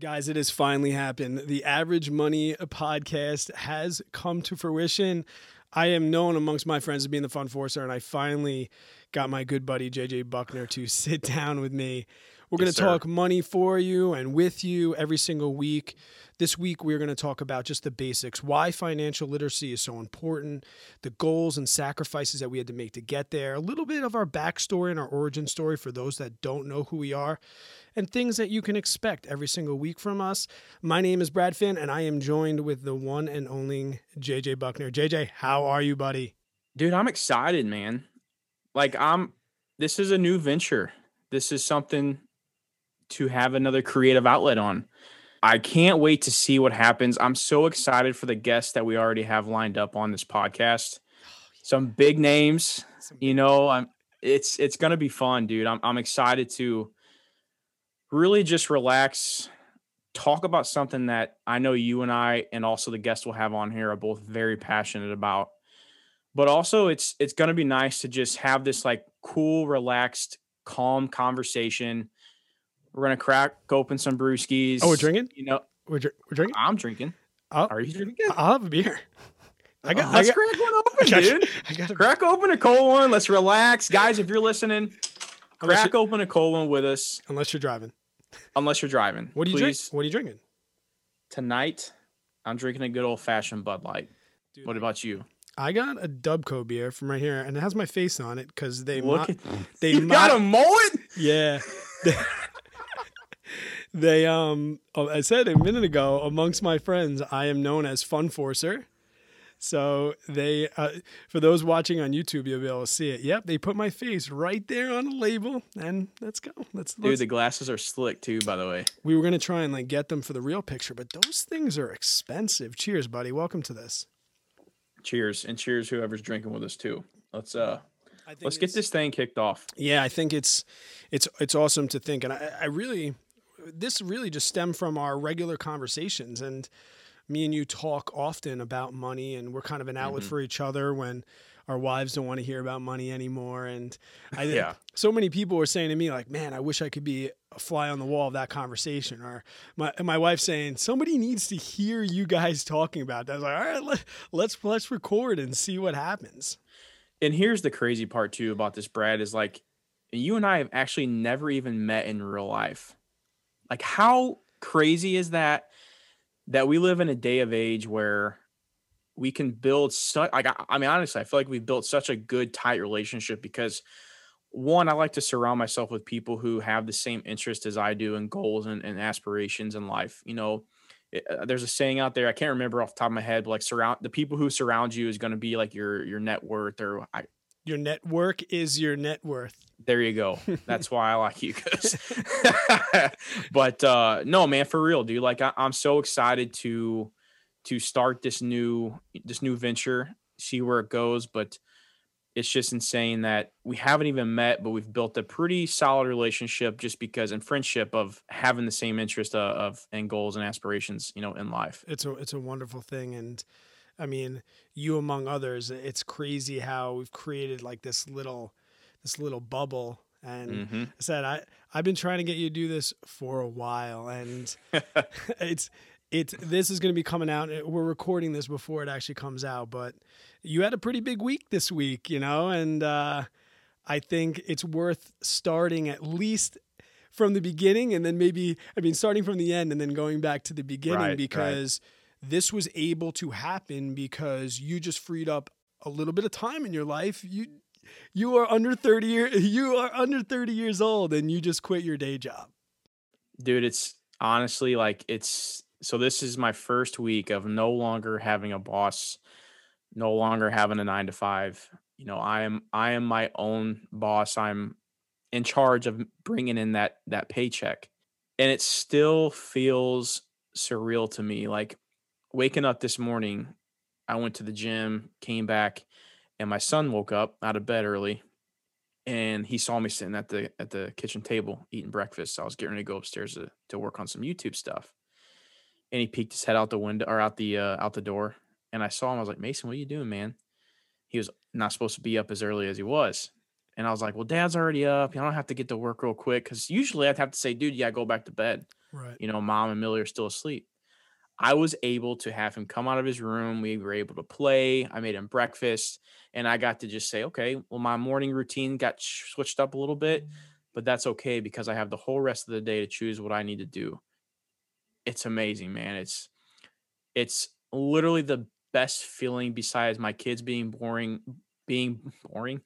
Guys, it has finally happened. The Average Money podcast has come to fruition. I am known amongst my friends as being the fun forcer, and I finally got my good buddy JJ Buckner to sit down with me. We're going to talk money for you and with you every single week. This week, we're going to talk about just the basics why financial literacy is so important, the goals and sacrifices that we had to make to get there, a little bit of our backstory and our origin story for those that don't know who we are, and things that you can expect every single week from us. My name is Brad Finn, and I am joined with the one and only JJ Buckner. JJ, how are you, buddy? Dude, I'm excited, man. Like I'm this is a new venture. This is something to have another creative outlet on. I can't wait to see what happens. I'm so excited for the guests that we already have lined up on this podcast. Some big names, you know, I'm it's it's going to be fun, dude. I'm I'm excited to really just relax, talk about something that I know you and I and also the guests we'll have on here are both very passionate about but also it's it's going to be nice to just have this like cool relaxed calm conversation we're to crack open some brewskis Oh, we're drinking? you know We're, dr- we're drinking? i'm drinking I'll, are you drinking I'll have a beer. I got, Oh, I let's got, crack one I open got, dude I got a crack open a cold one let's relax guys if you're listening crack open a cold one with us Unless you're driving. unless you're driving What do you drink? Please, What are you drinking? tonight i'm drinking a good old fashioned bud light Dude, what about you I got a Dubco beer from right here, and it has my face on it because they look mo- at they you got mo- a mullet yeah. They, um oh, I said a minute ago amongst my friends I am known as Fun Forcer. So they uh, for those watching on YouTube you'll be able to see it. Yep, they put my face right there on the label and let's go. Let's, dude let's the glasses are slick too by the way we were going to try and like get them for the real picture, but those things are expensive. Cheers, buddy. Welcome to this. cheers and cheers whoever's drinking with us too let's uh let's get this thing kicked off Yeah, I think it's it's it's awesome to think, and I, I really this really just stemmed from our regular conversations, and me and you talk often about money, and we're kind of an outlet Mhm. for each other when our wives don't want to hear about money anymore, and I think Yeah. so many people were saying to me like, "Man, I wish I could be a fly on the wall of that conversation," or my my wife saying, "Somebody needs to hear you guys talking about that." I was like, "All right, let, let's let's record and see what happens." and here's the crazy part too about this brad is like you and i have actually never even met in real life like how crazy is that that we live in a day of age where we can build such like I, mean honestly i feel like we've built such a good tight relationship because one i like to surround myself with people who have the same interest as i do and goals and, and aspirations in life you know? Uh, there's a saying out there i can't remember off the top of my head but like surround the people who surround you is going to be like your your net worth or I, Your network is your net worth. there you go. That's why I like you guys. but uh no, man, for real, dude. Like I, I'm so excited to to start this new this new venture, see where it goes. But it's just insane that we haven't even met, but we've built a pretty solid relationship just because and friendship of having the same interest of, of and goals and aspirations, you know, in life. it's a it's a wonderful thing and i mean you among others it's crazy how we've created like this little this little bubble and Mhm. i said i i've been trying to get you to do this for a while and it's it's this is going to be coming out we're recording this before it actually comes out but you had a pretty big week this week you know and uh i think it's worth starting at least from the beginning and then maybe i mean starting from the end and then going back to the beginning Right, right. This was able to happen because you just freed up a little bit of time in your life. You you are under 30 year you are under 30 years old and you just quit your day job. Dude it's honestly like it's so this is my first week of no longer having a boss no longer having a 9 to 5 you know i am i am my own boss. I'm in charge of bringing in that that paycheck. And it still feels surreal to me. Like waking up this morning i went to the gym came back and my son woke up out of bed early and he saw me sitting at the at the kitchen table eating breakfast. So I was getting ready to go upstairs to, to work on some YouTube stuff. And he peeked his head out the window or out the uh, out the door. And I saw him. I was like, Mason, what are you doing, man? He was not supposed to be up as early as he was. And I was like, Well, dad's already up. I don't have to get to work real quick. Cause usually I'd have to say, dude, yeah, go back to bed. Right. You know, mom and Millie are still asleep. I was able to have him come out of his room. We were able to play. I made him breakfast and I got to just say, okay, well, my morning routine got switched up a little bit, but that's okay because I have the whole rest of the day to choose what I need to do. It's amazing, man. It's, it's literally the best feeling besides my kids being boring, being boring.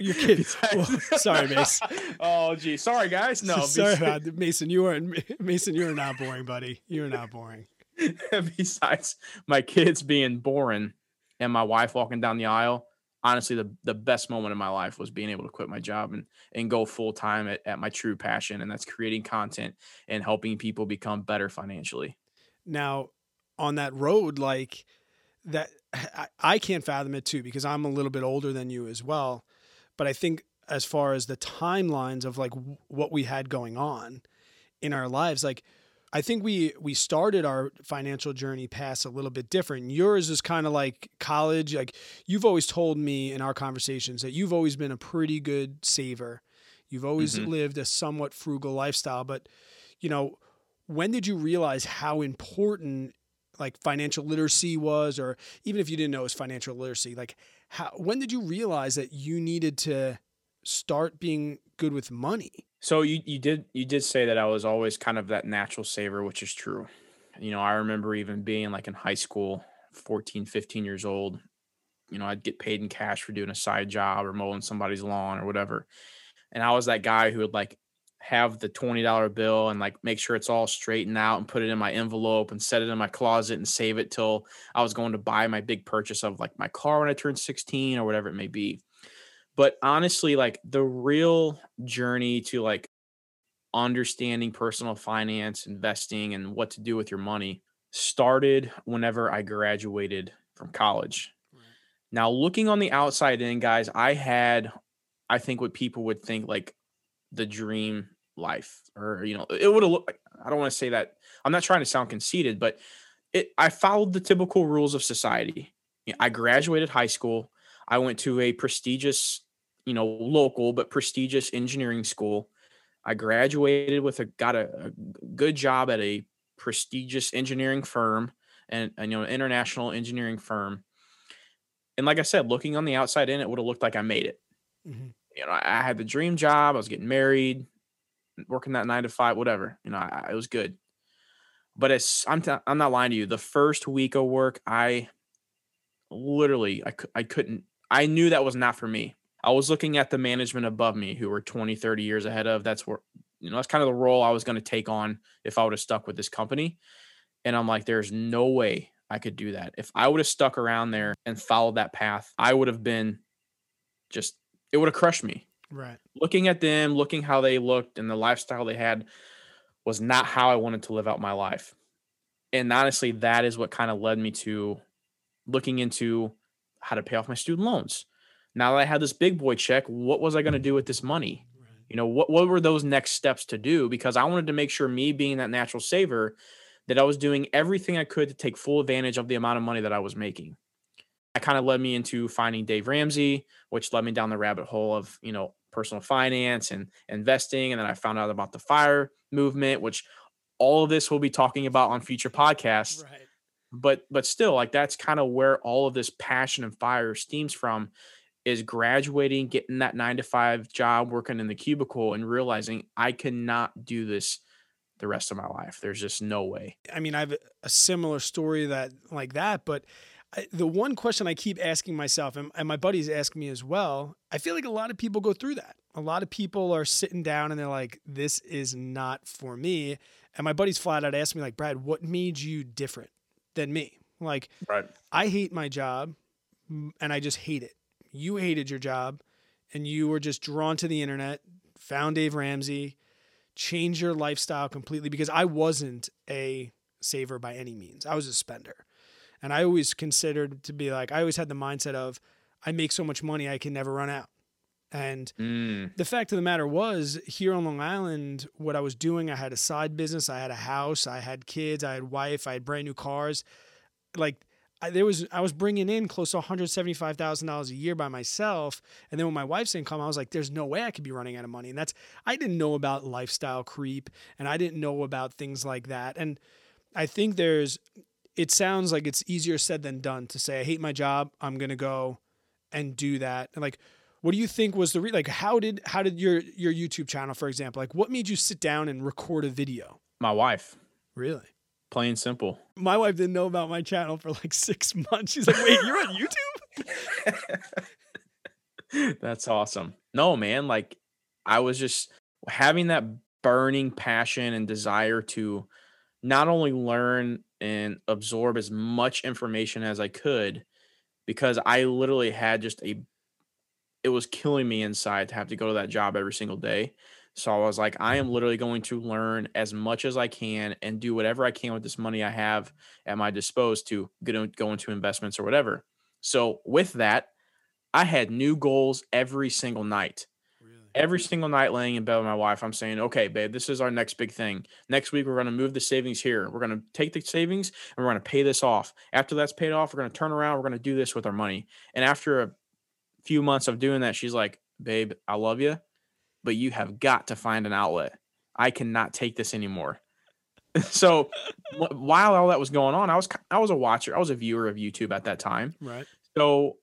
Your kids. Well, sorry, Mace. oh, gee. Sorry, guys. No, sorry about Mason. You are Mason. You are not boring, buddy. You are not boring. besides my kids being boring and my wife walking down the aisle, honestly, the, the best moment in my life was being able to quit my job and, and go full time at, at my true passion. And that's creating content and helping people become better financially. Now, on that road, like that, I, I can't fathom it too because I'm a little bit older than you as well. But I think as far as the timelines of like what we had going on in our lives, like I think we we started our financial journey past a little bit different. Yours is kind of like college. Like you've always told me in our conversations that you've always been a pretty good saver. You've always mm-hmm. lived a somewhat frugal lifestyle, but you know, when did you realize how important like financial literacy was or even if you didn't know it was financial literacy, like how when did you realize that you needed to start being good with money? So you you did you did say that I was always kind of that natural saver, which is true. You know, I remember even being like in high school, 14, 15 years old, you know, I'd get paid in cash for doing a side job or mowing somebody's lawn or whatever. And I was that guy who would like have the $20 bill and like make sure it's all straightened out and put it in my envelope and set it in my closet and save it till I was going to buy my big purchase of like my car when I turned 16 or whatever it may be. But honestly, like the real journey to like understanding personal finance, investing, and what to do with your money started whenever I graduated from college. Right. Now, looking on the outside in, guys, I had, I think, what people would think like the dream life, or, you know, it would have looked, I don't want to say that, I'm not trying to sound conceited, but it, I followed the typical rules of society. I graduated high school. I went to a prestigious you know, local but prestigious engineering school. I graduated with a got a, a good job at a prestigious engineering firm and, and you know, an international engineering firm. And like I said, looking on the outside in, it would have looked like I made it. Mm-hmm. You know, I, I, had the dream job. I was getting married, working that nine to five, whatever. You know, I, it was good. But it's I'm t- I'm not lying to you. The first week of work, I literally I, I couldn't. I knew that was not for me. I was looking at the management above me who were 20, 30 years ahead of. That's where, you know, that's kind of the role I was going to take on if I would have stuck with this company. And I'm like, there's no way I could do that. If I would have stuck around there and followed that path, I would have been just, it would have crushed me. Right. Looking at them, looking how they looked and the lifestyle they had was not how I wanted to live out my life. And honestly, that is what kind of led me to looking into how to pay off my student loans now that I had this big boy check, what was I going to do with this money? You know, what, what were those next steps to do? Because I wanted to make sure, me being that natural saver, that I was doing everything I could to take full advantage of the amount of money that I was making. That kind of led me into finding Dave Ramsey, which led me down the rabbit hole of, you know, personal finance and investing. And then I found out about the fire movement, which all of this we'll be talking about on future podcasts. Right. But but still, like that's kind of where all of this passion and fire steams from is graduating, getting that nine to five job, working in the cubicle, and realizing I cannot do this the rest of my life. There's just no way. I mean, I have a similar story that like that, but the one question I keep asking myself, and, and my buddies ask me as well, I feel like a lot of people go through that. A lot of people are sitting down and they're like, "This is not for me." And my buddies flat out ask me, like, "Brad, what made you different than me?" Like, right. I hate my job, and I just hate it you hated your job and you were just drawn to the internet, found Dave Ramsey, changed your lifestyle completely because I wasn't a saver by any means. I was a spender. And I always considered to be like, I always had the mindset of, I make so much money, I can never run out. And mm. the fact of the matter was, here on Long Island, what I was doing, I had a side business, I had a house, I had kids, I had wife, I had brand new cars. Like I, there was I was bringing in close to one hundred seventy five thousand dollars a year by myself, and then when my wife's income, I was like, "There's no way I could be running out of money." And that's I didn't know about lifestyle creep, and I didn't know about things like that. And I think there's, it sounds like it's easier said than done to say, "I hate my job. I'm gonna go and do that." And like, what do you think was the re- like? How did how did your your YouTube channel, for example, like what made you sit down and record a video? My wife, Really? plain simple. My wife didn't know about my channel for like six months. She's like, "Wait, you're on YouTube?" That's awesome. No, man, like I was just having that burning passion and desire to not only learn and absorb as much information as I could because I literally had just a it was killing me inside to have to go to that job every single day. So I was like, I am literally going to learn as much as I can and do whatever I can with this money I have at my disposal to go go into investments or whatever. So with that, I had new goals every single night. Really? Every single night laying in bed with my wife, I'm saying, okay, babe, this is our next big thing. Next week, we're going to move the savings here. We're going to take the savings and we're going to pay this off. After that's paid off, we're going to turn around. We're going to do this with our money. And after a few months of doing that, she's like, babe, I love you, but you have got to find an outlet. I cannot take this anymore. so while all that was going on, I was I was a watcher, I was a viewer of YouTube at that time. Right. So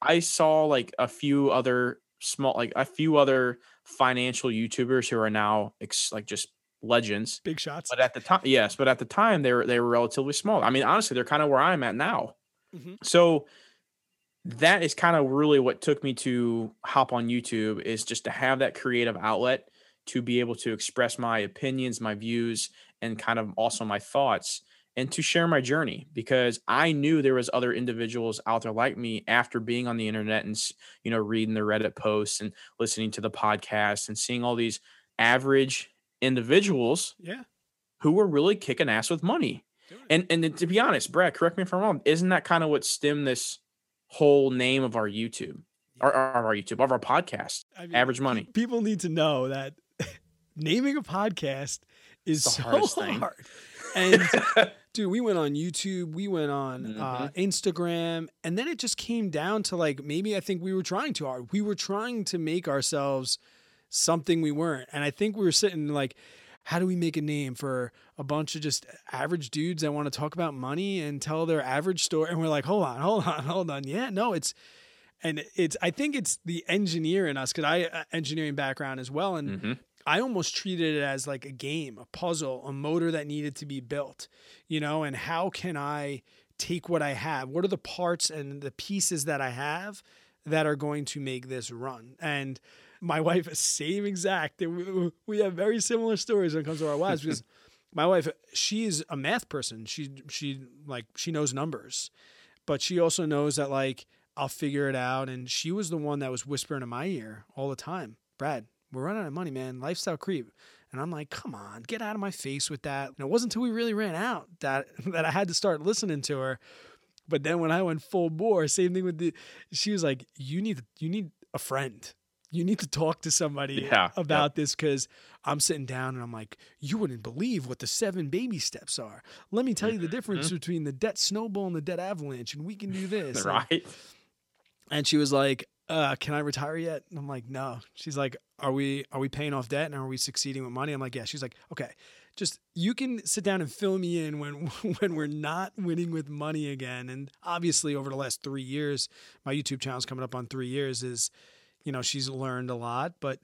I saw like a few other small, like a few other financial YouTubers who are now ex- like just legends. Big shots. But at the time, yes, but at the time they were they were relatively small. I mean, honestly, they're kind of where I'm at now. Mhm. So that is kind of really what took me to hop on YouTube is just to have that creative outlet to be able to express my opinions, my views, and kind of also my thoughts and to share my journey because I knew there was other individuals out there like me after being on the internet and you know reading the Reddit posts and listening to the podcast and seeing all these average individuals Yeah. who were really kicking ass with money. And and to be honest, Brad, correct me if I'm wrong. Isn't that kind of what stemmed this whole name of our YouTube or, or our YouTube of our podcast? I mean, Average money. People need to know that naming a podcast is so hardest thing. hard. And dude, we went on YouTube, we went on uh, Mm-hmm. Instagram, and then it just came down to like maybe I think we were trying too hard. We were trying to make ourselves something we weren't, and I think we were sitting like. How do we make a name for a bunch of just average dudes that want to talk about money and tell their average story? And we're like, hold on, hold on, hold on. Yeah, no, it's and it's I think it's the engineer in us because I uh, engineering background as well, and Mhm. I almost treated it as like a game, a puzzle, a motor that needed to be built, you know, and how can I take what I have? What are the parts and the pieces that I have that are going to make this run? And my wife, is same exact. We, we have very similar stories when it comes to our wives because my wife, she's a math person. She, she like, she knows numbers, but she also knows that like, I'll figure it out. And she was the one that was whispering in my ear all the time, Brad, we're running out of money, man. Lifestyle creep. And I'm like, come on, get out of my face with that. And it wasn't until we really ran out that that I had to start listening to her. But then when I went full bore, same thing with the she was like, You need you need a friend. You need to talk to somebody Yeah, about this because I'm sitting down and I'm like, you wouldn't believe what the seven baby steps are. Let me tell you the difference Mm-hmm. between the debt snowball and the debt avalanche, and we can do this. And- right? and she was like, uh, "Can I retire yet?" And I'm like, "No." She's like, "Are we are we paying off debt and are we succeeding with money?" I'm like, "Yeah." She's like, "Okay, just you can sit down and fill me in when when we're not winning with money again." And obviously, over the last three years, my YouTube channel's coming up on three years. Is you know she's learned a lot, but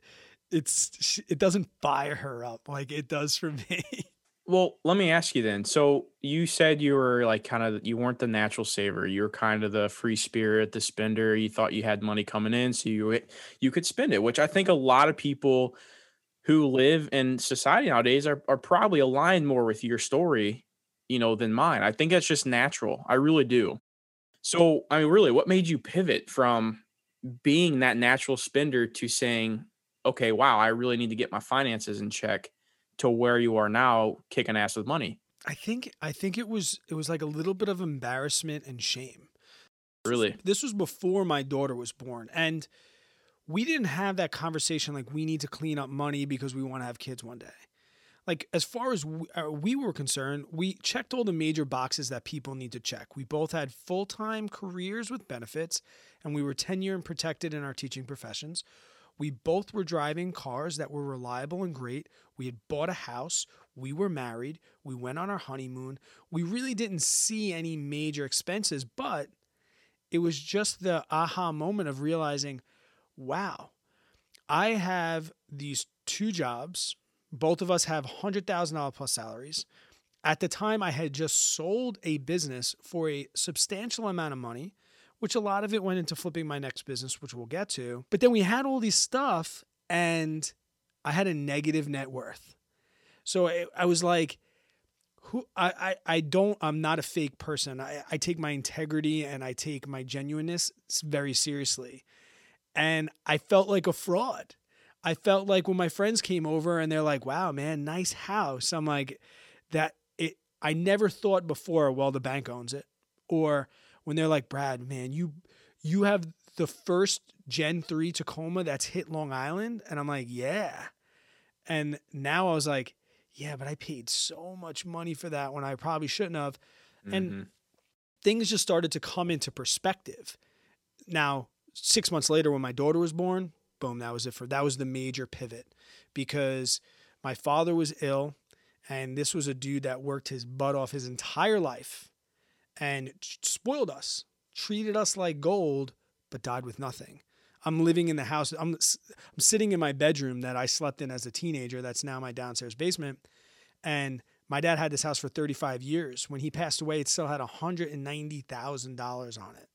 it's it doesn't fire her up like it does for me. Well, let me ask you then. So you said you were like kind of you weren't the natural saver. You were kind of the free spirit, the spender. You thought you had money coming in, so you you could spend it. Which I think a lot of people who live in society nowadays are are probably aligned more with your story, you know, than mine. I think that's just natural. I really do. So I mean, really, what made you pivot from being that natural spender to saying, okay, wow, I really need to get my finances in check? to where you are now kicking ass with money. I think I think it was it was like a little bit of embarrassment and shame. Really? This was before my daughter was born and we didn't have that conversation like we need to clean up money because we want to have kids one day. Like as far as we, uh, we were concerned, we checked all the major boxes that people need to check. We both had full time careers with benefits, and we were tenure and protected in our teaching professions. We both were driving cars that were reliable and great. We had bought a house. We were married. We went on our honeymoon. We really didn't see any major expenses, but it was just the aha moment of realizing, wow, I have these two jobs. Both of us have $100,000 plus salaries. At the time, I had just sold a business for a substantial amount of money, which a lot of it went into flipping my next business, which we'll get to. But then we had all these stuff and I had a negative net worth. So I, I was like, who I, I, I don't I'm not a fake person. I, I take my integrity and I take my genuineness very seriously. And I felt like a fraud. I felt like when my friends came over and they're like, wow, man, nice house. I'm like, that it I never thought before, well, the bank owns it. Or when they're like, Brad, man, you you have the first Gen 3 Tacoma that's hit Long Island. And I'm like, yeah. And now I was like, yeah, but I paid so much money for that when I probably shouldn't have. Mm-hmm. And things just started to come into perspective. Now, six months later, when my daughter was born, boom, that was it for that was the major pivot because my father was ill and this was a dude that worked his butt off his entire life and spoiled us, treated us like gold, but died with nothing. I'm living in the house. I'm, I'm sitting in my bedroom that I slept in as a teenager. That's now my downstairs basement. And my dad had this house for 35 years. When he passed away, it still had $190,000 on it.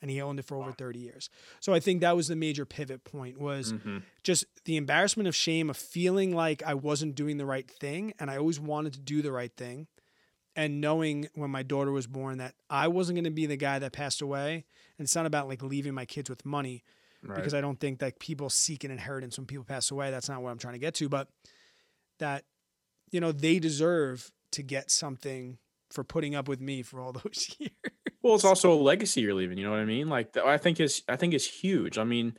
And he owned it for over 30 years. So I think that was the major pivot point was mm-hmm. just the embarrassment of shame of feeling like I wasn't doing the right thing and I always wanted to do the right thing and knowing when my daughter was born that I wasn't going to be the guy that passed away and it's not about like leaving my kids with money right. because I don't think that people seek an inheritance when people pass away. That's not what I'm trying to get to, but that you know, they deserve to get something for putting up with me for all those years. Well, it's also a legacy you're leaving. You know what I mean? Like I think is I think it's huge. I mean,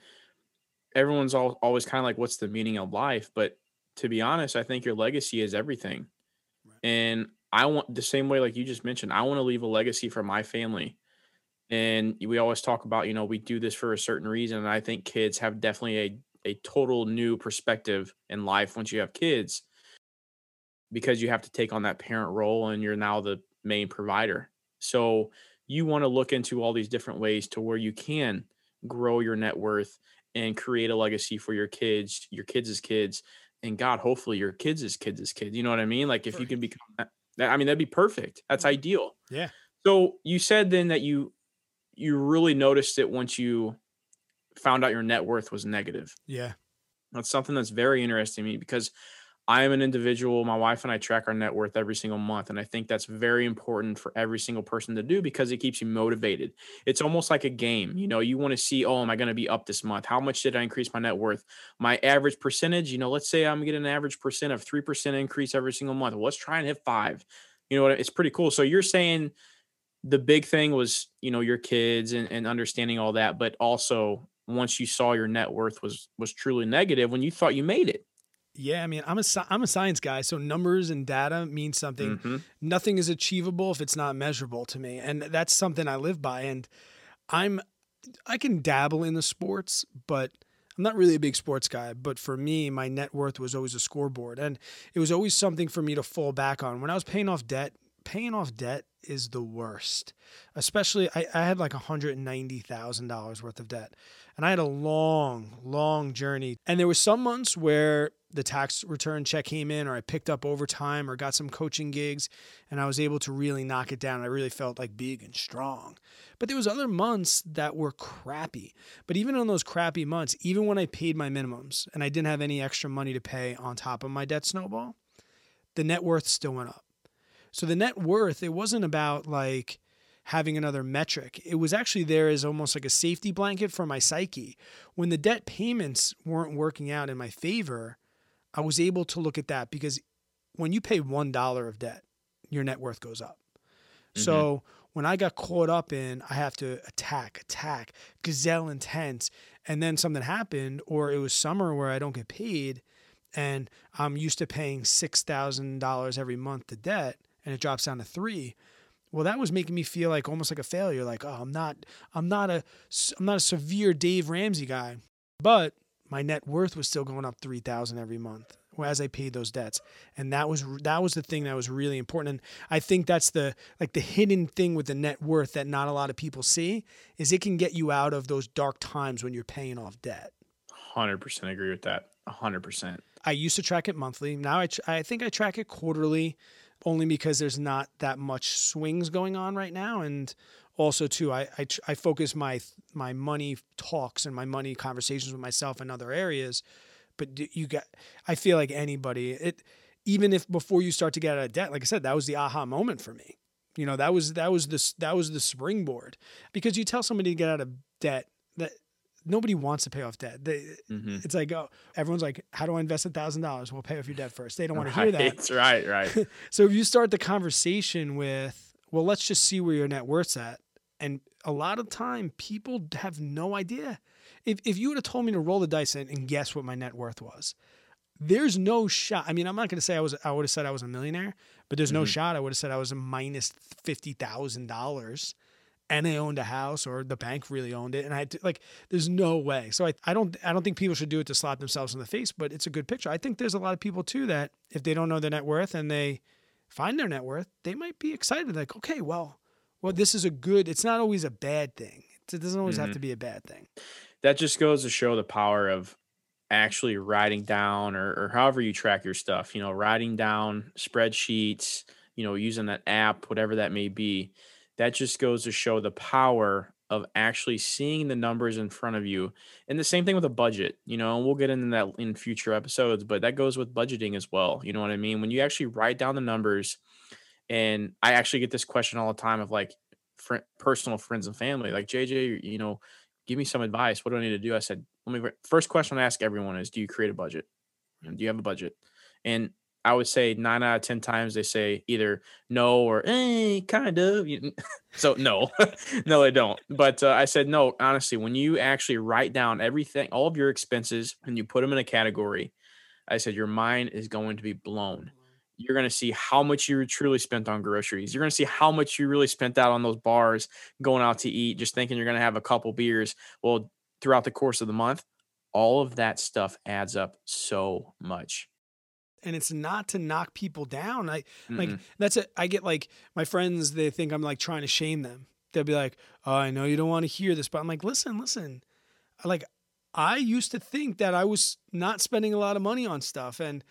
everyone's all, always kind of like, "What's the meaning of life?" But to be honest, I think your legacy is everything. Right. And I want the same way, like you just mentioned, I want to leave a legacy for my family. And we always talk about, you know, we do this for a certain reason. And I think kids have definitely a a total new perspective in life once you have kids because you have to take on that parent role and you're now the main provider. So you want to look into all these different ways to where you can grow your net worth and create a legacy for your kids, your kids' kids, and God, hopefully your kids' kids' kids. You know what I mean? Like if you can become that, I mean, that'd be perfect. That's mm-hmm. ideal. Yeah. So you said then that you you really noticed it once you found out your net worth was negative. Yeah. That's something that's very interesting to me because I am an individual. My wife and I track our net worth every single month. And I think that's very important for every single person to do because it keeps you motivated. It's almost like a game. You know, you want to see, oh, am I going to be up this month? How much did I increase my net worth? My average percentage, you know, let's say I'm getting an average percent of 3% increase every single month. Well, let's try and hit five. You know? It's pretty cool. So you're saying the big thing was, you know, your kids and, and understanding all that, but also once you saw your net worth was was truly negative when you thought you made it yeah, I mean, I'm a I'm a science guy, so numbers and data mean something. Mm-hmm. Nothing is achievable if it's not measurable to me, and that's something I live by. And I'm I can dabble in the sports, but I'm not really a big sports guy. But for me, my net worth was always a scoreboard, and it was always something for me to fall back on. When I was paying off debt, paying off debt is the worst. Especially, I, I had like $190,000 worth of debt. And I had a long, long journey. And there were some months where the tax return check came in, or I picked up overtime, or got some coaching gigs, and I was able to really knock it down. I really felt like big and strong. But there was other months that were crappy. But even on those crappy months, even when I paid my minimums and I didn't have any extra money to pay on top of my debt snowball, the net worth still went up. So the net worth, it wasn't about like having another metric. It was actually there as almost like a safety blanket for my psyche. When the debt payments weren't working out in my favor, I was able to look at that because when you pay $1 of debt, your net worth goes up. Mm-hmm. So when I got caught up in I have to attack, attack, gazelle intense, and then something happened, or it was summer where I don't get paid, and I'm used to paying $6,000 every month to debt and it drops down to 3, well that was making me feel like almost like a failure like oh I'm not I'm not a I'm not a severe Dave Ramsey guy. But my net worth was still going up 3000 every month as I paid those debts. And that was that was the thing that was really important. And I think that's the like the hidden thing with the net worth that not a lot of people see is it can get you out of those dark times when you're paying off debt. 100% agree with that. 100%. I used to track it monthly. Now I I think I track it quarterly only because there's not that much swings going on right now. And also too I, I I focus my my money talks and my money conversations with myself in other areas. But you got I feel like anybody it even if before you start to get out of debt like I said that was the aha moment for me. You know that was that was this that was the springboard. Because you tell somebody to get out of debt that nobody wants to pay off debt. They, mm-hmm. It's like, oh, everyone's like, how do I invest a thousand dollars? Well, pay off your debt first. They don't want to hear that. That's right, right. so if you start the conversation with, well, let's just see where your net worth's at. And a lot of time people have no idea. If, if you would have told me to roll the dice and, and guess what my net worth was, there's no shot. I mean, I'm not going to say I was, I would have said I was a millionaire, but there's mm-hmm. no shot. I would have said I was a minus $50,000 and they owned a house or the bank really owned it. And i had to, like there's no way. So I, I don't i don't think people should do it to slap themselves in the face but it's a good picture. I think there's a lot of people too that if they don't know their net worth and they find their net worth they might be excited. Like okay well well this is a good it's not always a bad thing. It doesn't always mm-hmm. have to be a bad thing. That just goes to show the power of actually writing down or, or however you track your stuff you know writing down spreadsheets you know using an app whatever that may be that just goes to show the power of actually seeing the numbers in front of you. And the same thing with a budget, you know, and we'll get into that in future episodes, but that goes with budgeting as well. You know what I mean? When you actually write down the numbers, and I actually get this question all the time of like fr- personal friends and family, like JJ, you know, give me some advice. What do I need to do? I said, let me first question I ask everyone is, do you create a budget? Do you have a budget? And I would say nine out of ten times they say either no or eh, kind of. so no, no, they don't. But uh, I said no. Honestly, when you actually write down everything, all of your expenses, and you put them in a category, I said your mind is going to be blown. You're going to see how much you truly spent on groceries. You're going to see how much you really spent out on those bars, going out to eat, just thinking you're going to have a couple beers. Well, throughout the course of the month, all of that stuff adds up so much and it's not to knock people down. I Mm-mm. like that's it. I get like my friends, they think I'm like trying to shame them. They'll be like, "Oh, I know you don't want to hear this," but I'm like, "Listen, listen." Like I used to think that I was not spending a lot of money on stuff and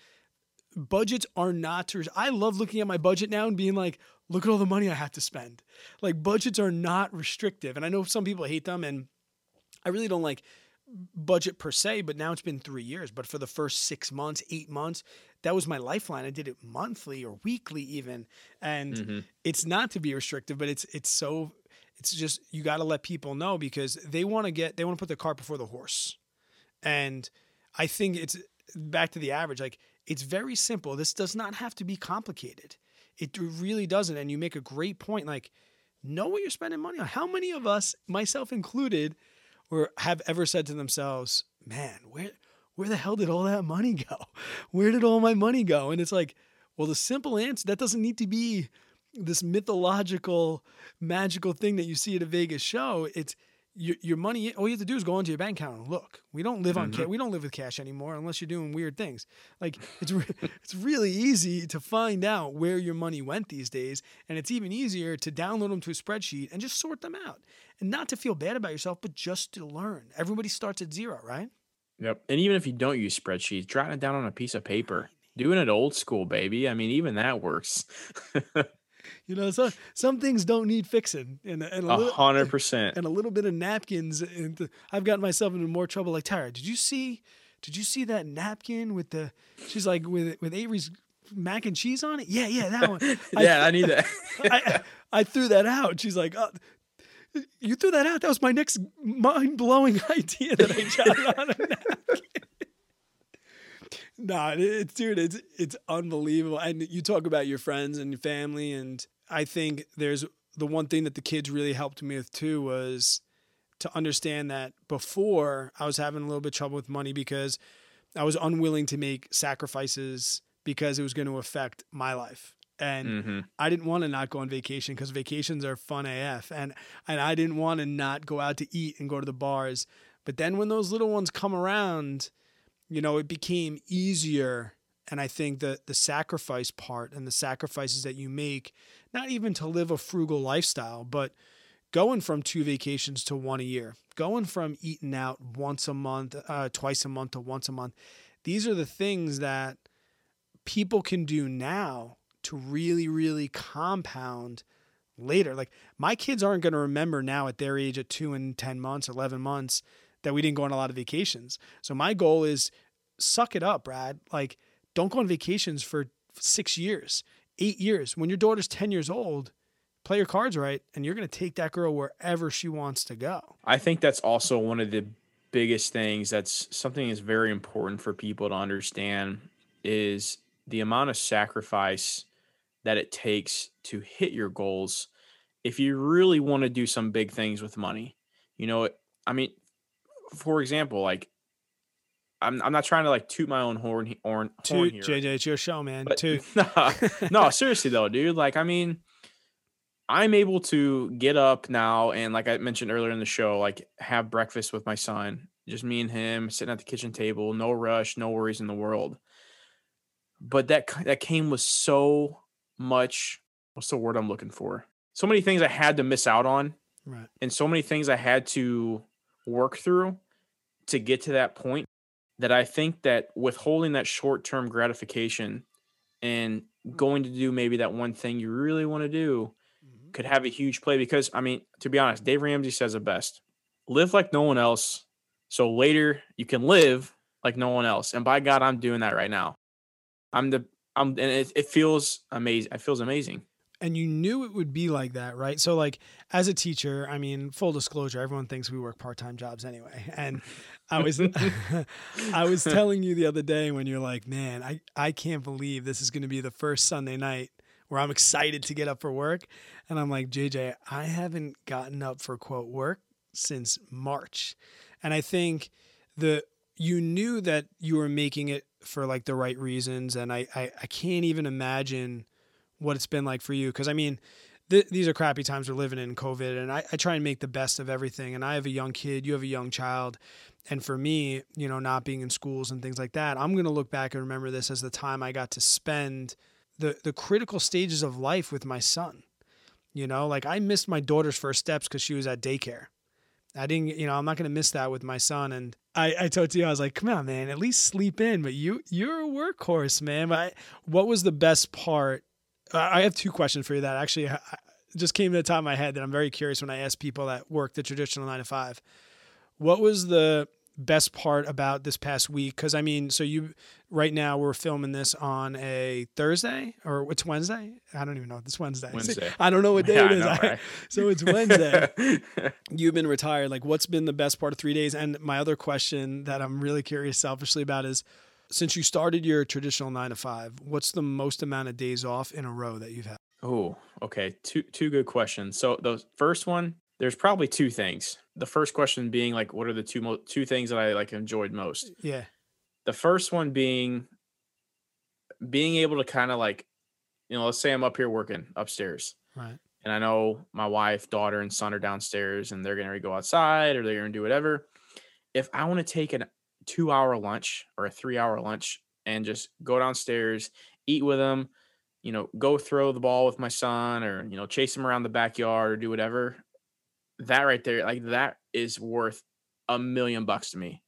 budgets are not to I love looking at my budget now and being like, "Look at all the money I have to spend." Like budgets are not restrictive. And I know some people hate them and I really don't like budget per se, but now it's been three years. But for the first six months, eight months, that was my lifeline. I did it monthly or weekly even, and mm-hmm. it's not to be restrictive, but it's it's so it's just you got to let people know because they want to get they want to put the cart before the horse, and I think it's back to the average. Like it's very simple. This does not have to be complicated. It really doesn't. And you make a great point. Like know what you're spending money on. How many of us, myself included or have ever said to themselves, man, where where the hell did all that money go? Where did all my money go? And it's like, well, the simple answer that doesn't need to be this mythological, magical thing that you see at a Vegas show. It's your, your money. All you have to do is go into your bank account and look. We don't live on mm-hmm. cash. We don't live with cash anymore unless you're doing weird things. Like it's re- it's really easy to find out where your money went these days, and it's even easier to download them to a spreadsheet and just sort them out and not to feel bad about yourself, but just to learn. Everybody starts at zero, right? Yep. And even if you don't use spreadsheets, jotting it down on a piece of paper, doing it old school, baby. I mean, even that works. you know, some some things don't need fixing, and, and a hundred percent, and a little bit of napkins. And I've gotten myself into more trouble. Like Tara, did you see? Did you see that napkin with the? She's like with with Avery's mac and cheese on it. Yeah, yeah, that one. yeah, I, I need that. I, I threw that out. She's like, oh, you threw that out. That was my next mind blowing idea that I jotted on a napkin. Nah, it's dude, it's it's unbelievable. And you talk about your friends and your family, and I think there's the one thing that the kids really helped me with too was to understand that before I was having a little bit of trouble with money because I was unwilling to make sacrifices because it was going to affect my life. And Mm-hmm. I didn't want to not go on vacation because vacations are fun AF. And and I didn't want to not go out to eat and go to the bars. But then when those little ones come around, you know, it became easier. And I think that the sacrifice part and the sacrifices that you make, not even to live a frugal lifestyle, but going from two vacations to one a year, going from eating out once a month, uh, twice a month to once a month. These are the things that people can do now to really, really compound later. Like my kids aren't going to remember now at their age at two and 10 months, 11 months, that we didn't go on a lot of vacations. So my goal is suck it up, Brad. Like, don't go on vacations for six years, eight years. When your daughter's 10 years old, play your cards right, and you're going to take that girl wherever she wants to go. I think that's also one of the biggest things that's something that's very important for people to understand is the amount of sacrifice that it takes to hit your goals if you really want to do some big things with money. You know, I mean, for example, like I'm I'm not trying to like toot my own horn horn, horn here. JJ, it's your show, man. But Toot. no, no, seriously though, dude. Like, I mean, I'm able to get up now and, like I mentioned earlier in the show, like have breakfast with my son, just me and him sitting at the kitchen table, no rush, no worries in the world. But that that came with so much. What's the word I'm looking for? So many things I had to miss out on, Right. and so many things I had to work through to get to that point that I think that withholding that short term gratification and going to do maybe that one thing you really want to do Mhm. could have a huge play because I mean, to be honest, Dave Ramsey says it best. Live like no one else. So later you can live like no one else. And by God, I'm doing that right now. I'm the I'm and it, it feels amazing. It feels amazing. And you knew it would be like that, right? So, like, as a teacher, I mean, full disclosure, everyone thinks we work part time jobs anyway. And I was, I was telling you the other day when you're like, man, I, I can't believe this is going to be the first Sunday night where I'm excited to get up for work. And I'm like, JJ, I haven't gotten up for quote work since March. And I think the, you knew that you were making it for like the right reasons. And I, I, I can't even imagine what it's been like for you. Cause I mean, th- these are crappy times we're living in COVID and I, I try and make the best of everything. And I have a young kid, you have a young child. And for me, you know, not being in schools and things like that, I'm to look back and remember this as the time I got to spend the, the critical stages of life with my son. You know, like I missed my daughter's first steps because she was at daycare. I didn't, you know, I'm not to miss that with my son. And I, I told you, I was like, come on, man, at least sleep in. But you, you're a workhorse, man. But I, what was the best part? I I have two questions for you that actually just came to the top of my head that I'm very curious when I ask people that work the traditional nine to five. What was the best part about this past week? Because I mean, so you right now we're filming this on a Thursday or it's Wednesday. I don't even know. It's Wednesday. Wednesday. I don't know what day Yeah, it I know, right? so it's Wednesday. You've been retired. Like, what's been the best part of three days? And my other question that I'm really curious selfishly about is since you started your traditional nine to five, what's the most amount of days off in a row that you've had? Oh, okay. Two two good questions. So the first one, there's probably two things. The first question being like, what are the two mo- two things that I like enjoyed most? Yeah. The first one being being able to kind of like, you know, let's say I'm up here working upstairs, Right. and I know my wife, daughter, and son are downstairs, and they're gonna go outside or they're gonna do whatever. If I want to take a two hour lunch or a three hour lunch and just go downstairs, eat with them, you know, go throw the ball with my son or, you know, chase him around the backyard or do whatever. That right there, like that is worth a million bucks to me.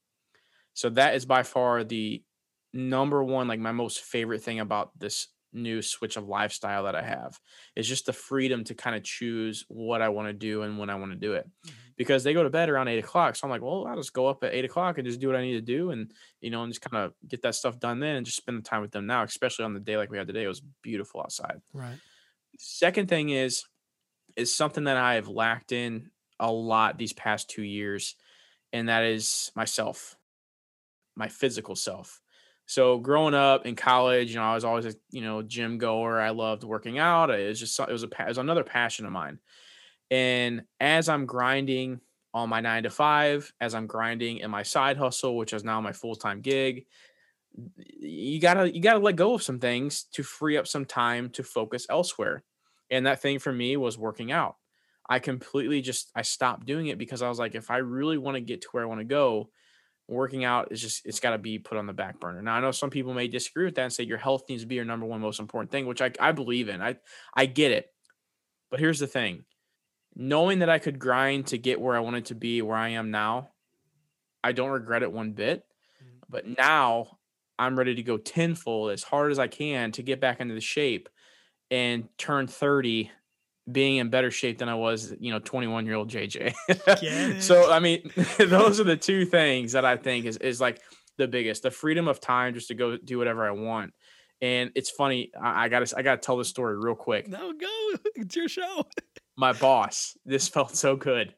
So that is by far the number one, like my most favorite thing about this new switch of lifestyle that I have is just the freedom to kind of choose what I want to do and when I want to do it. Mm-hmm. Because they go to bed around eight o'clock. So I'm like, well, I'll just go up at eight o'clock and just do what I need to do and you know, and just kind of get that stuff done then and just spend the time with them now, especially on the day like we had today. It was beautiful outside. Right. Second thing is is something that I have lacked in a lot these past two years, and that is myself, my physical self. So growing up in college, you know, I was always a you know gym goer. I loved working out. It was just it was a it was another passion of mine. And as I'm grinding on my nine to five, as I'm grinding in my side hustle, which is now my full time gig, you gotta you gotta let go of some things to free up some time to focus elsewhere. And that thing for me was working out. I completely just I stopped doing it because I was like, if I really want to get to where I want to go, working out is just it's got to be put on the back burner. Now I know some people may disagree with that and say your health needs to be your number one most important thing, which I, I believe in. I I get it. But here's the thing. Knowing that I could grind to get where I wanted to be, where I am now, I don't regret it one bit. Mm. But now I'm ready to go tenfold as hard as I can to get back into the shape and turn 30 being in better shape than I was, you know, 21 year old JJ. so, I mean, those are the two things that I think is, is like the biggest the freedom of time just to go do whatever I want. And it's funny. I, I gotta, I gotta tell this story real quick. No, go. It's your show. My boss, this felt so good.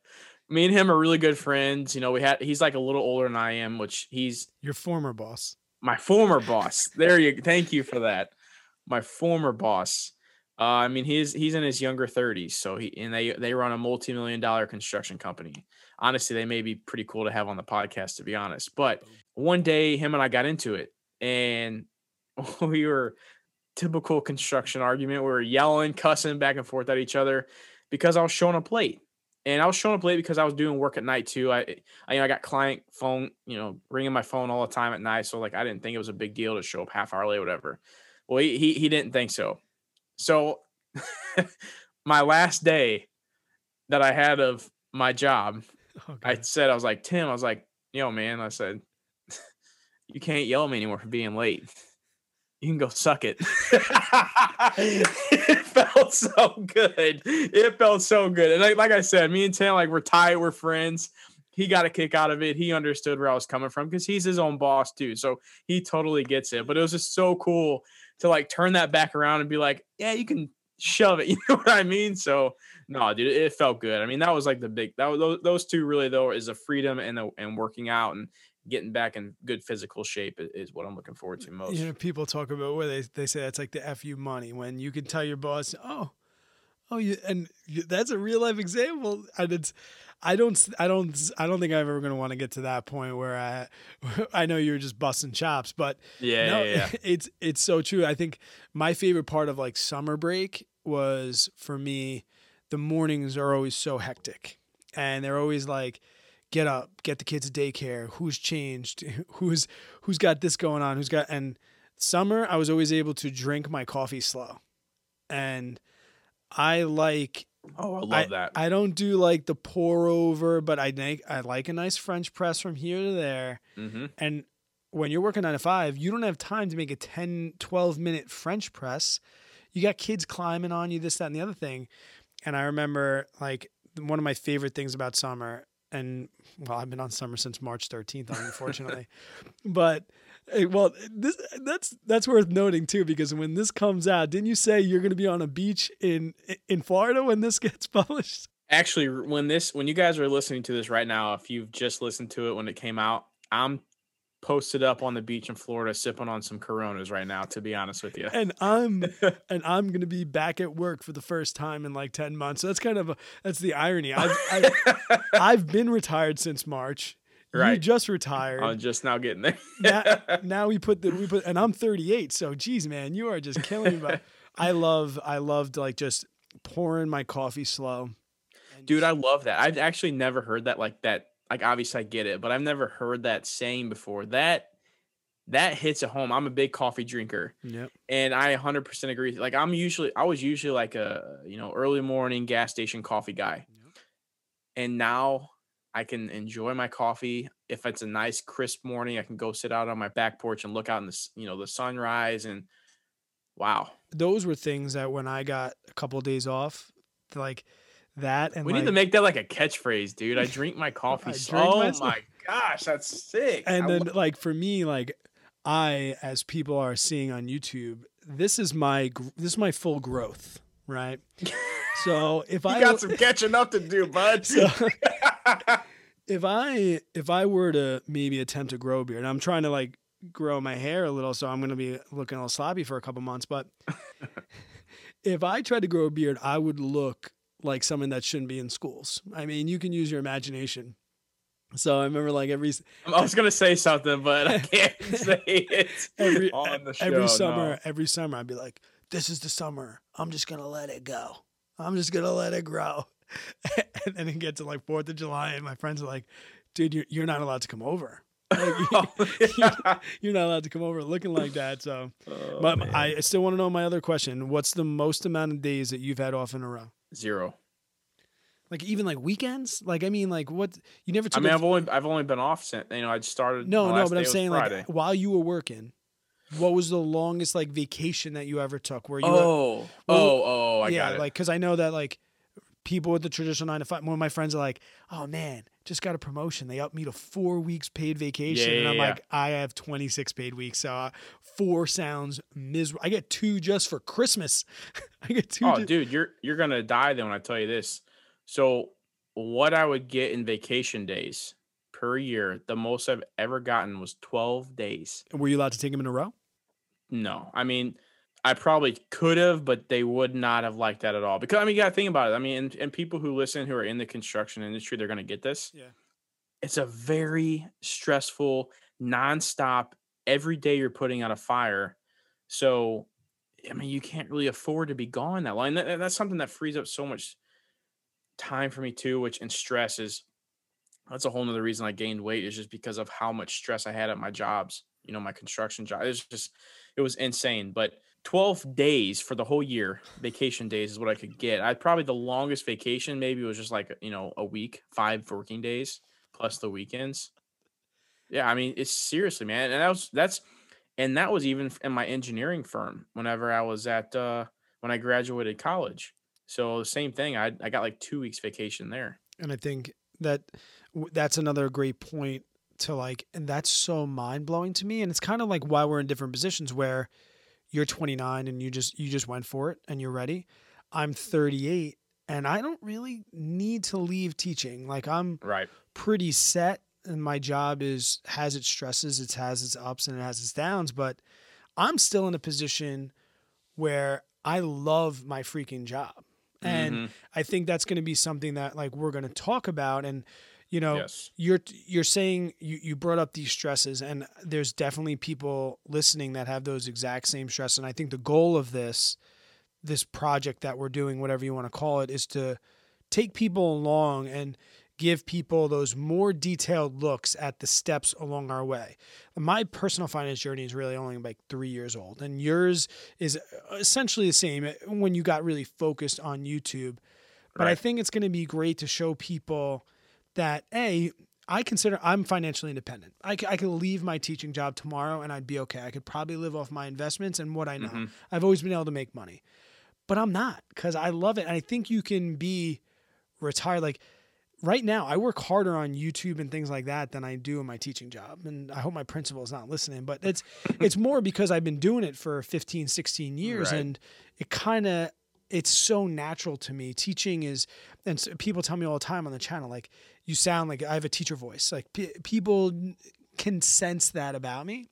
Me and him are really good friends. You know, we had, he's like a little older than I am, which he's your former boss. My former boss. There you, go. thank you for that. My former boss uh, I mean, he's he's in his younger 30s, so he and they they run a multi-million dollar construction company. Honestly, they may be pretty cool to have on the podcast, to be honest. But one day, him and I got into it, and we were typical construction argument. We were yelling, cussing back and forth at each other because I was showing up late, and I was showing up late because I was doing work at night too. I I, you know, I got client phone, you know, ringing my phone all the time at night, so like I didn't think it was a big deal to show up half hour late, or whatever. Well, he he, he didn't think so. So my last day that I had of my job, okay. I said, I was like, Tim, I was like, yo, man, I said, you can't yell at me anymore for being late. You can go suck it. it felt so good. It felt so good. And like, like I said, me and Tim, like we're tight, we're friends. He got a kick out of it. He understood where I was coming from because he's his own boss too. So he totally gets it. But it was just so cool to like turn that back around and be like, yeah, you can shove it. You know what I mean? So no, dude, it felt good. I mean, that was like the big that was those, those two really though is a freedom and the, and working out and getting back in good physical shape is what I'm looking forward to most. You know, people talk about where they they say that's like the fu money when you can tell your boss, oh, oh, you and that's a real life example, and it's. I don't, I don't, I don't think I'm ever going to want to get to that point where I, I know you're just busting chops, but yeah, no, yeah, yeah. it's, it's so true. I think my favorite part of like summer break was for me, the mornings are always so hectic and they're always like, get up, get the kids to daycare, who's changed, who's, who's got this going on, who's got, and summer, I was always able to drink my coffee slow. And I like Oh, I love I, that. I don't do like the pour over, but I like I like a nice French press from here to there. Mm-hmm. And when you're working nine to five, you don't have time to make a 10, 12 minute French press. You got kids climbing on you, this, that, and the other thing. And I remember like one of my favorite things about summer, and well, I've been on summer since March 13th, unfortunately, but well, this that's that's worth noting too because when this comes out, didn't you say you're going to be on a beach in in Florida when this gets published? Actually, when this when you guys are listening to this right now, if you've just listened to it when it came out, I'm posted up on the beach in Florida sipping on some Coronas right now. To be honest with you, and I'm and I'm going to be back at work for the first time in like ten months. So that's kind of a, that's the irony. I've I've, I've been retired since March Right. You just retired. I'm just now getting there. now, now, we put the we put and I'm 38, so geez, man, you are just killing me. But I love I loved like just pouring my coffee slow. Dude, I love that. I've actually never heard that like that. Like obviously I get it, but I've never heard that saying before. That that hits at home. I'm a big coffee drinker. Yep. And I 100% agree. Like I'm usually I was usually like a, you know, early morning gas station coffee guy. Yep. And now I can enjoy my coffee. If it's a nice crisp morning, I can go sit out on my back porch and look out in the you know the sunrise and wow. Those were things that when I got a couple of days off, like that and we like, need to make that like a catchphrase, dude. I drink my coffee. drink oh my, my gosh, that's sick. And I then lo- like for me, like I, as people are seeing on YouTube, this is my this is my full growth, right? So if you I got some catching up to do, bud. So, if I if I were to maybe attempt to grow a beard, I'm trying to like grow my hair a little, so I'm gonna be looking a little sloppy for a couple months. But if I tried to grow a beard, I would look like someone that shouldn't be in schools. I mean, you can use your imagination. So I remember like every I was gonna say something, but I can't say it every on the show. every summer no. every summer I'd be like, "This is the summer. I'm just gonna let it go. I'm just gonna let it grow." and then it gets to like Fourth of July, and my friends are like, "Dude, you're you're not allowed to come over. Like, Oh, yeah. you're not allowed to come over looking like that." So, Oh, but man. I still want to know my other question. What's the most amount of days that you've had off in a row? zero. Like even like weekends? Like I mean, like what you never took. I mean, a- I've only I've only been off since you know I started. no, no, but I'm saying Friday. like while you were working, what was the longest like vacation that you ever took? Where you were, oh, well, oh, oh, I yeah, got it. like because I know that like people with the traditional nine to five. One of my friends are like, "Oh man, just got a promotion. They upped me to four weeks paid vacation," Yeah, and I'm yeah, yeah. like, "I have 26 paid weeks, so uh, four sounds miserable. I get two just for Christmas. I get two. oh, ju- dude, you're you're gonna die then when I tell you this. So, what I would get in vacation days per year, the most I've ever gotten was 12 days. And were you allowed to take them in a row? No, I mean, I probably could have, but they would not have liked that at all. Because I mean, you gotta think about it. I mean, and, and people who listen who are in the construction industry, they're gonna get this. Yeah. It's a very stressful, nonstop, every day you're putting out a fire. So, I mean, you can't really afford to be gone that long. And that, that's something that frees up so much time for me too, which and stress is that's a whole nother reason I gained weight is just because of how much stress I had at my jobs, you know, my construction job. It was just it was insane. But 12 days for the whole year, vacation days is what I could get. I probably the longest vacation maybe was just like, you know, a week, five working days plus the weekends. Yeah, I mean, it's seriously, man. And that was that's and that was even in my engineering firm whenever I was at uh when I graduated college. So same thing. I I got like 2 weeks vacation there. And I think that that's another great point to like, and that's so mind blowing to me. And it's kind of like why we're in different positions where you're 29 and you just you just went for it and you're ready. I'm 38 and I don't really need to leave teaching. Like I'm Right. pretty set and my job is has its stresses, it has its ups and it has its downs, but I'm still in a position where I love my freaking job. And Mhm. I think that's going to be something that like we're going to talk about and you know yes. you're you're saying you you brought up these stresses and there's definitely people listening that have those exact same stress and I think the goal of this this project that we're doing whatever you want to call it is to take people along and give people those more detailed looks at the steps along our way. My personal finance journey is really only like 3 years old and yours is essentially the same eh, when you got really focused on YouTube. But I think it's going to be great to show people that a I consider I'm financially independent. I, c- I could leave my teaching job tomorrow and I'd be okay. I could probably live off my investments and what I know. Mhm. I've always been able to make money, but I'm not because I love it. And I think you can be retired. Like right now, I work harder on YouTube and things like that than I do in my teaching job. And I hope my principal is not listening, but it's it's more because I've been doing it for 15, 16 years Right. and it kind of it's so natural to me. Teaching is, and people tell me all the time on the channel, like you sound like I have a teacher voice. Like p- people can sense that about me,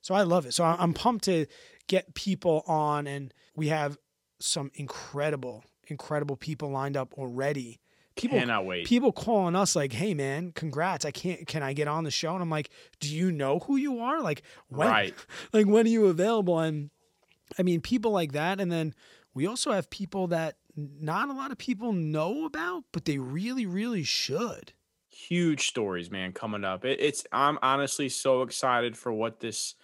so I love it. So I'm pumped to get people on, and we have some incredible, incredible people lined up already. People Cannot wait. people calling us like, "Hey man, congrats! I can't. Can I get on the show?" And I'm like, "Do you know who you are? Like when? Right. Like when are you available?" And I mean, people like that, and then we also have people that not a lot of people know about, but they really, really should. huge stories, man, coming up. It, it's I'm honestly so excited for what this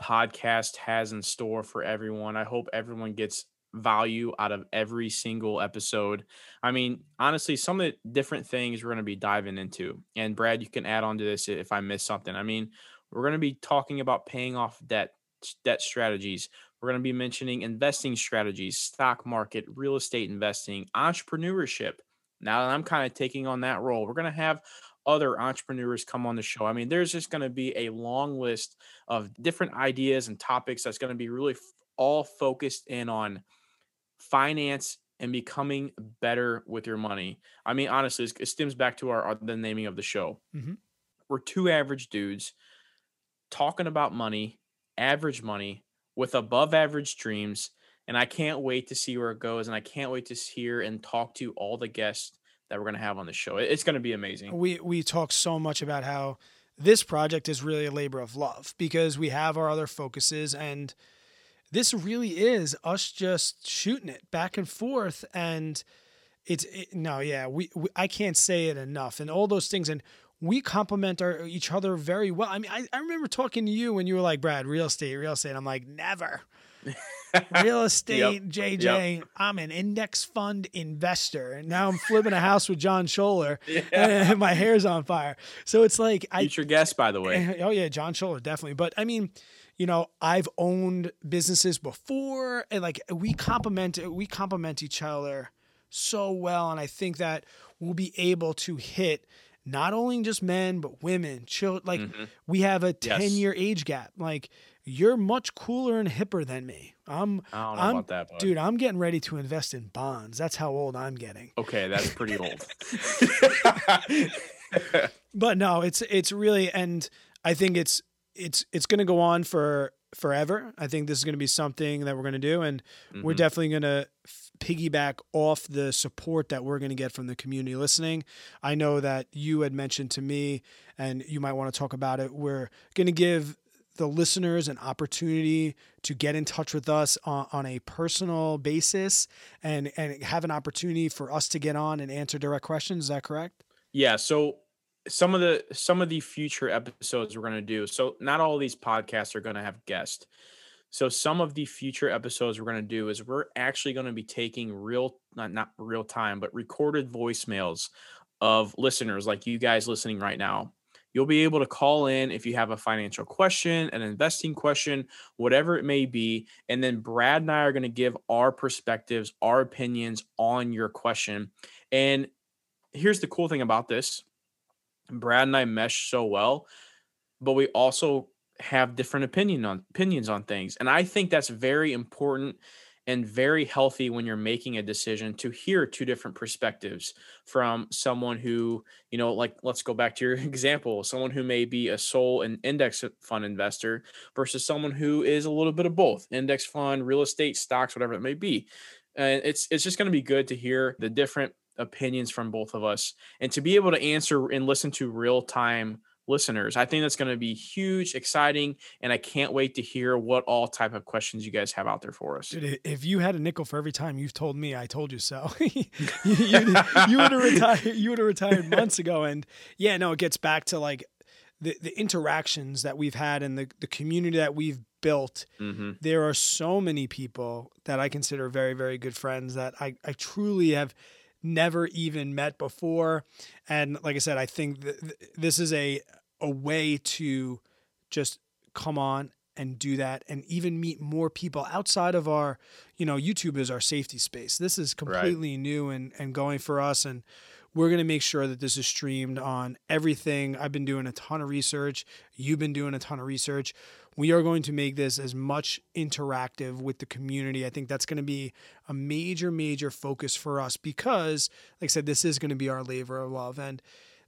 podcast has in store for everyone. I hope everyone gets value out of every single episode. I mean, honestly, some of the different things we're going to be diving into. And Brad, you can add on to this if I miss something. I mean, we're going to be talking about paying off debt, debt strategies. We're going to be mentioning investing strategies, stock market, real estate investing, entrepreneurship. Now that I'm kind of taking on that role, we're going to have other entrepreneurs come on the show. I mean, there's just going to be a long list of different ideas and topics that's going to be really f- all focused in on finance and becoming better with your money. I mean, honestly, it stems back to our, our the naming of the show. Mhm. We're two average dudes talking about money, average money with above average dreams, and I can't wait to see where it goes. And I can't wait to hear and talk to all the guests that we're going to have on the show. It's going to be amazing. We we talk so much about how this project is really a labor of love because we have our other focuses and this really is us just shooting it back and forth and it's it, no yeah we, we, i can't say it enough and all those things and we complement our each other very well. I mean I, I remember talking to you when you were like brad real estate real estate. I'm like never. Real estate yep. jj yep. i'm an index fund investor. And now i'm flipping a house with john scholler yeah. and my hair's on fire. So it's like I, future guest by the way. Oh yeah john scholler definitely. But i mean you know i've owned businesses before and like we complement we complement each other so well and i think that we'll be able to hit not only just men but women children like mm-hmm. we have a 10 yes. year age gap like you're much cooler and hipper than me i'm I don't know I'm, about that dude i'm getting ready to invest in bonds that's how old i'm getting okay that's pretty old but no it's it's really and i think it's it's it's going to go on for forever. I think this is going to be something that we're going to do, and mm-hmm. we're definitely going to piggyback off the support that we're going to get from the community listening. I know that you had mentioned to me, and you might want to talk about it. We're going to give the listeners an opportunity to get in touch with us on, on, a personal basis and and have an opportunity for us to get on and answer direct questions. Is that correct? Yeah. So some of the some of the future episodes we're going to do. So not all these podcasts are going to have guests. So some of the future episodes we're going to do is we're actually going to be taking real not not real time but recorded voicemails of listeners like you guys listening right now. You'll be able to call in if you have a financial question, an investing question, whatever it may be. And then Brad and I are going to give our perspectives, our opinions on your question. And here's the cool thing about this Brad and I mesh so well, but we also have different opinion on opinions on things. And I think that's very important and very healthy when you're making a decision to hear two different perspectives from someone who, you know, like let's go back to your example, someone who may be a sole and index fund investor versus someone who is a little bit of both, index fund, real estate, stocks, whatever it may be. And it's it's just going to be good to hear the different opinions from both of us and to be able to answer and listen to real time listeners. I think that's going to be huge exciting and i can't wait to hear what all type of questions you guys have out there for us. Dude, if you had a nickel for every time you've told me i told you so. You, you, you would have retired you would have retired months ago and yeah no it gets back to like the, the interactions that we've had and the, the community that we've built. Mm-hmm. there are so many people that i consider very very good friends that i, I truly have never even met before. And like I said, I think th- this is a a way to just come on and do that and even meet more people outside of our, you know, YouTube is our safety space. This is completely right. new and and going for us and we're going to make sure that this is streamed on everything. I've been doing a ton of research. You've been doing a ton of research we are going to make this as much interactive with the community. I think that's going to be a major, major focus for us because, like I said, this is going to be our labor of love. And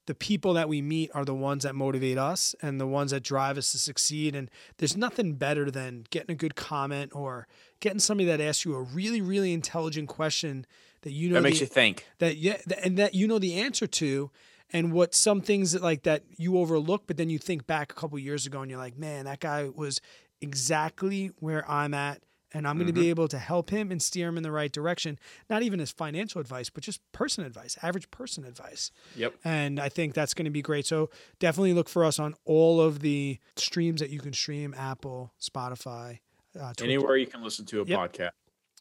the people that we meet are the ones that motivate us and the ones that drive us to succeed. And there's nothing better than getting a good comment or getting somebody that asks you a really, really intelligent question that you know that makes the, you think that yeah, and that you know the answer to and what some things that like that you overlook but then you think back a couple years ago and you're like man that guy was exactly where i'm at and i'm going to mm-hmm. be able to help him and steer him in the right direction. Not even as financial advice but just person advice average person advice. Yep. And i think that's going to be great. So definitely look for us on all of the streams that you can stream apple spotify uh, anywhere you can listen to a yep. podcast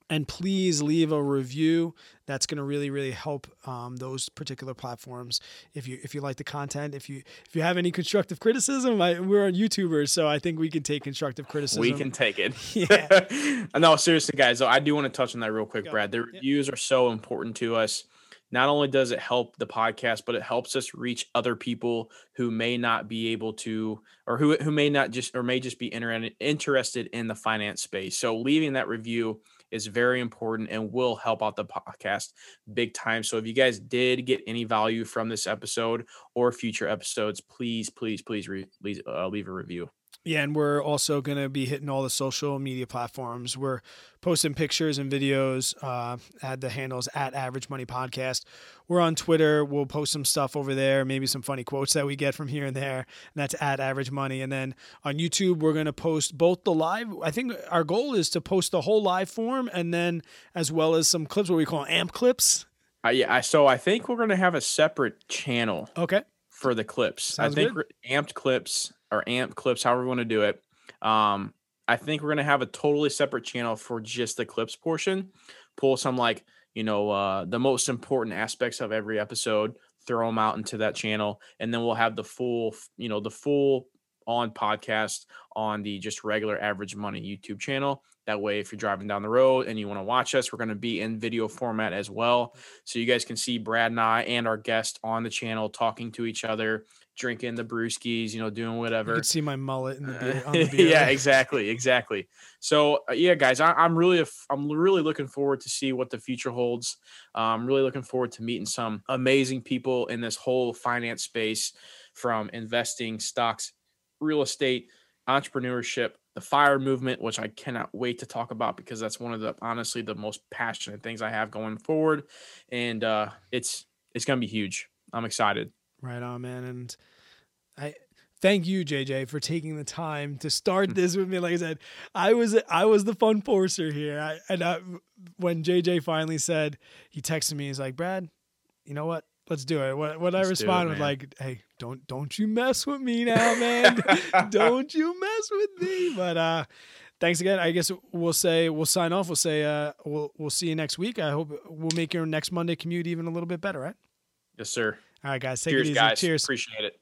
and please leave a review. That's going to really really help um, those particular platforms. If you if you like the content if you if you have any constructive criticism I, we're on youtubers so i think we can take constructive criticism. We can take it. Yeah. No seriously guys though i do want to touch on that real quick Go. brad. The reviews are so important to us. Not only does it help the podcast, but it helps us reach other people who may not be able to, or who, who may not just, or may just be inter- interested in the finance space. So leaving that review is very important and will help out the podcast big time. So if you guys did get any value from this episode or future episodes, please, please, please re- leave, uh, leave a review. Yeah, and we're also going to be hitting all the social media platforms. We're posting pictures and videos uh, at the handles at Average Money Podcast. We're on Twitter. We'll post some stuff over there, maybe some funny quotes that we get from here and there. And that's at Average Money. And then on YouTube, we're going to post both the live. I think our goal is to post the whole live form and then as well as some clips, what we call amp clips. Uh, yeah, I, so I think we're going to have a separate channel. Okay. For the clips, Sounds I think amped clips or amp clips, however we want to do it. Um, I think we're gonna have a totally separate channel for just the clips portion. Pull some like you know uh, the most important aspects of every episode, throw them out into that channel, and then we'll have the full you know the full on podcast on the just regular average money YouTube channel. That way, if you're driving down the road and you want to watch us, we're going to be in video format as well. So you guys can see Brad and I and our guest on the channel talking to each other, drinking the brewskis, you know, doing You whatever. can see my mullet in the beer. On the beer. yeah, exactly, exactly. So uh, yeah, guys, I, I'm really, I'm really looking forward to see what the future holds. Uh, I'm really looking forward to meeting some amazing people in this whole finance space, from investing, stocks, real estate, entrepreneurship, the fire movement, which I cannot wait to talk about because that's one of the honestly the most passionate things I have going forward, and uh, it's it's gonna be huge. I'm excited. Right on, man. And I thank you, JJ, for taking the time to start this with me. Like I said, I was I was the fun forcer here. I, and I, when JJ finally said, he texted me. He's like, Brad, you know what? Let's do it. What what I Let's do it, responded with like, hey, don't don't you mess with me now, man. don't you mess with me. But uh thanks again. I guess we'll say we'll sign off. We'll say uh we'll we'll see you next week. I hope we'll make your next Monday commute even a little bit better, right? Yes, sir. All right, guys. Take it Cheers, easy. guys. Cheers. Appreciate it.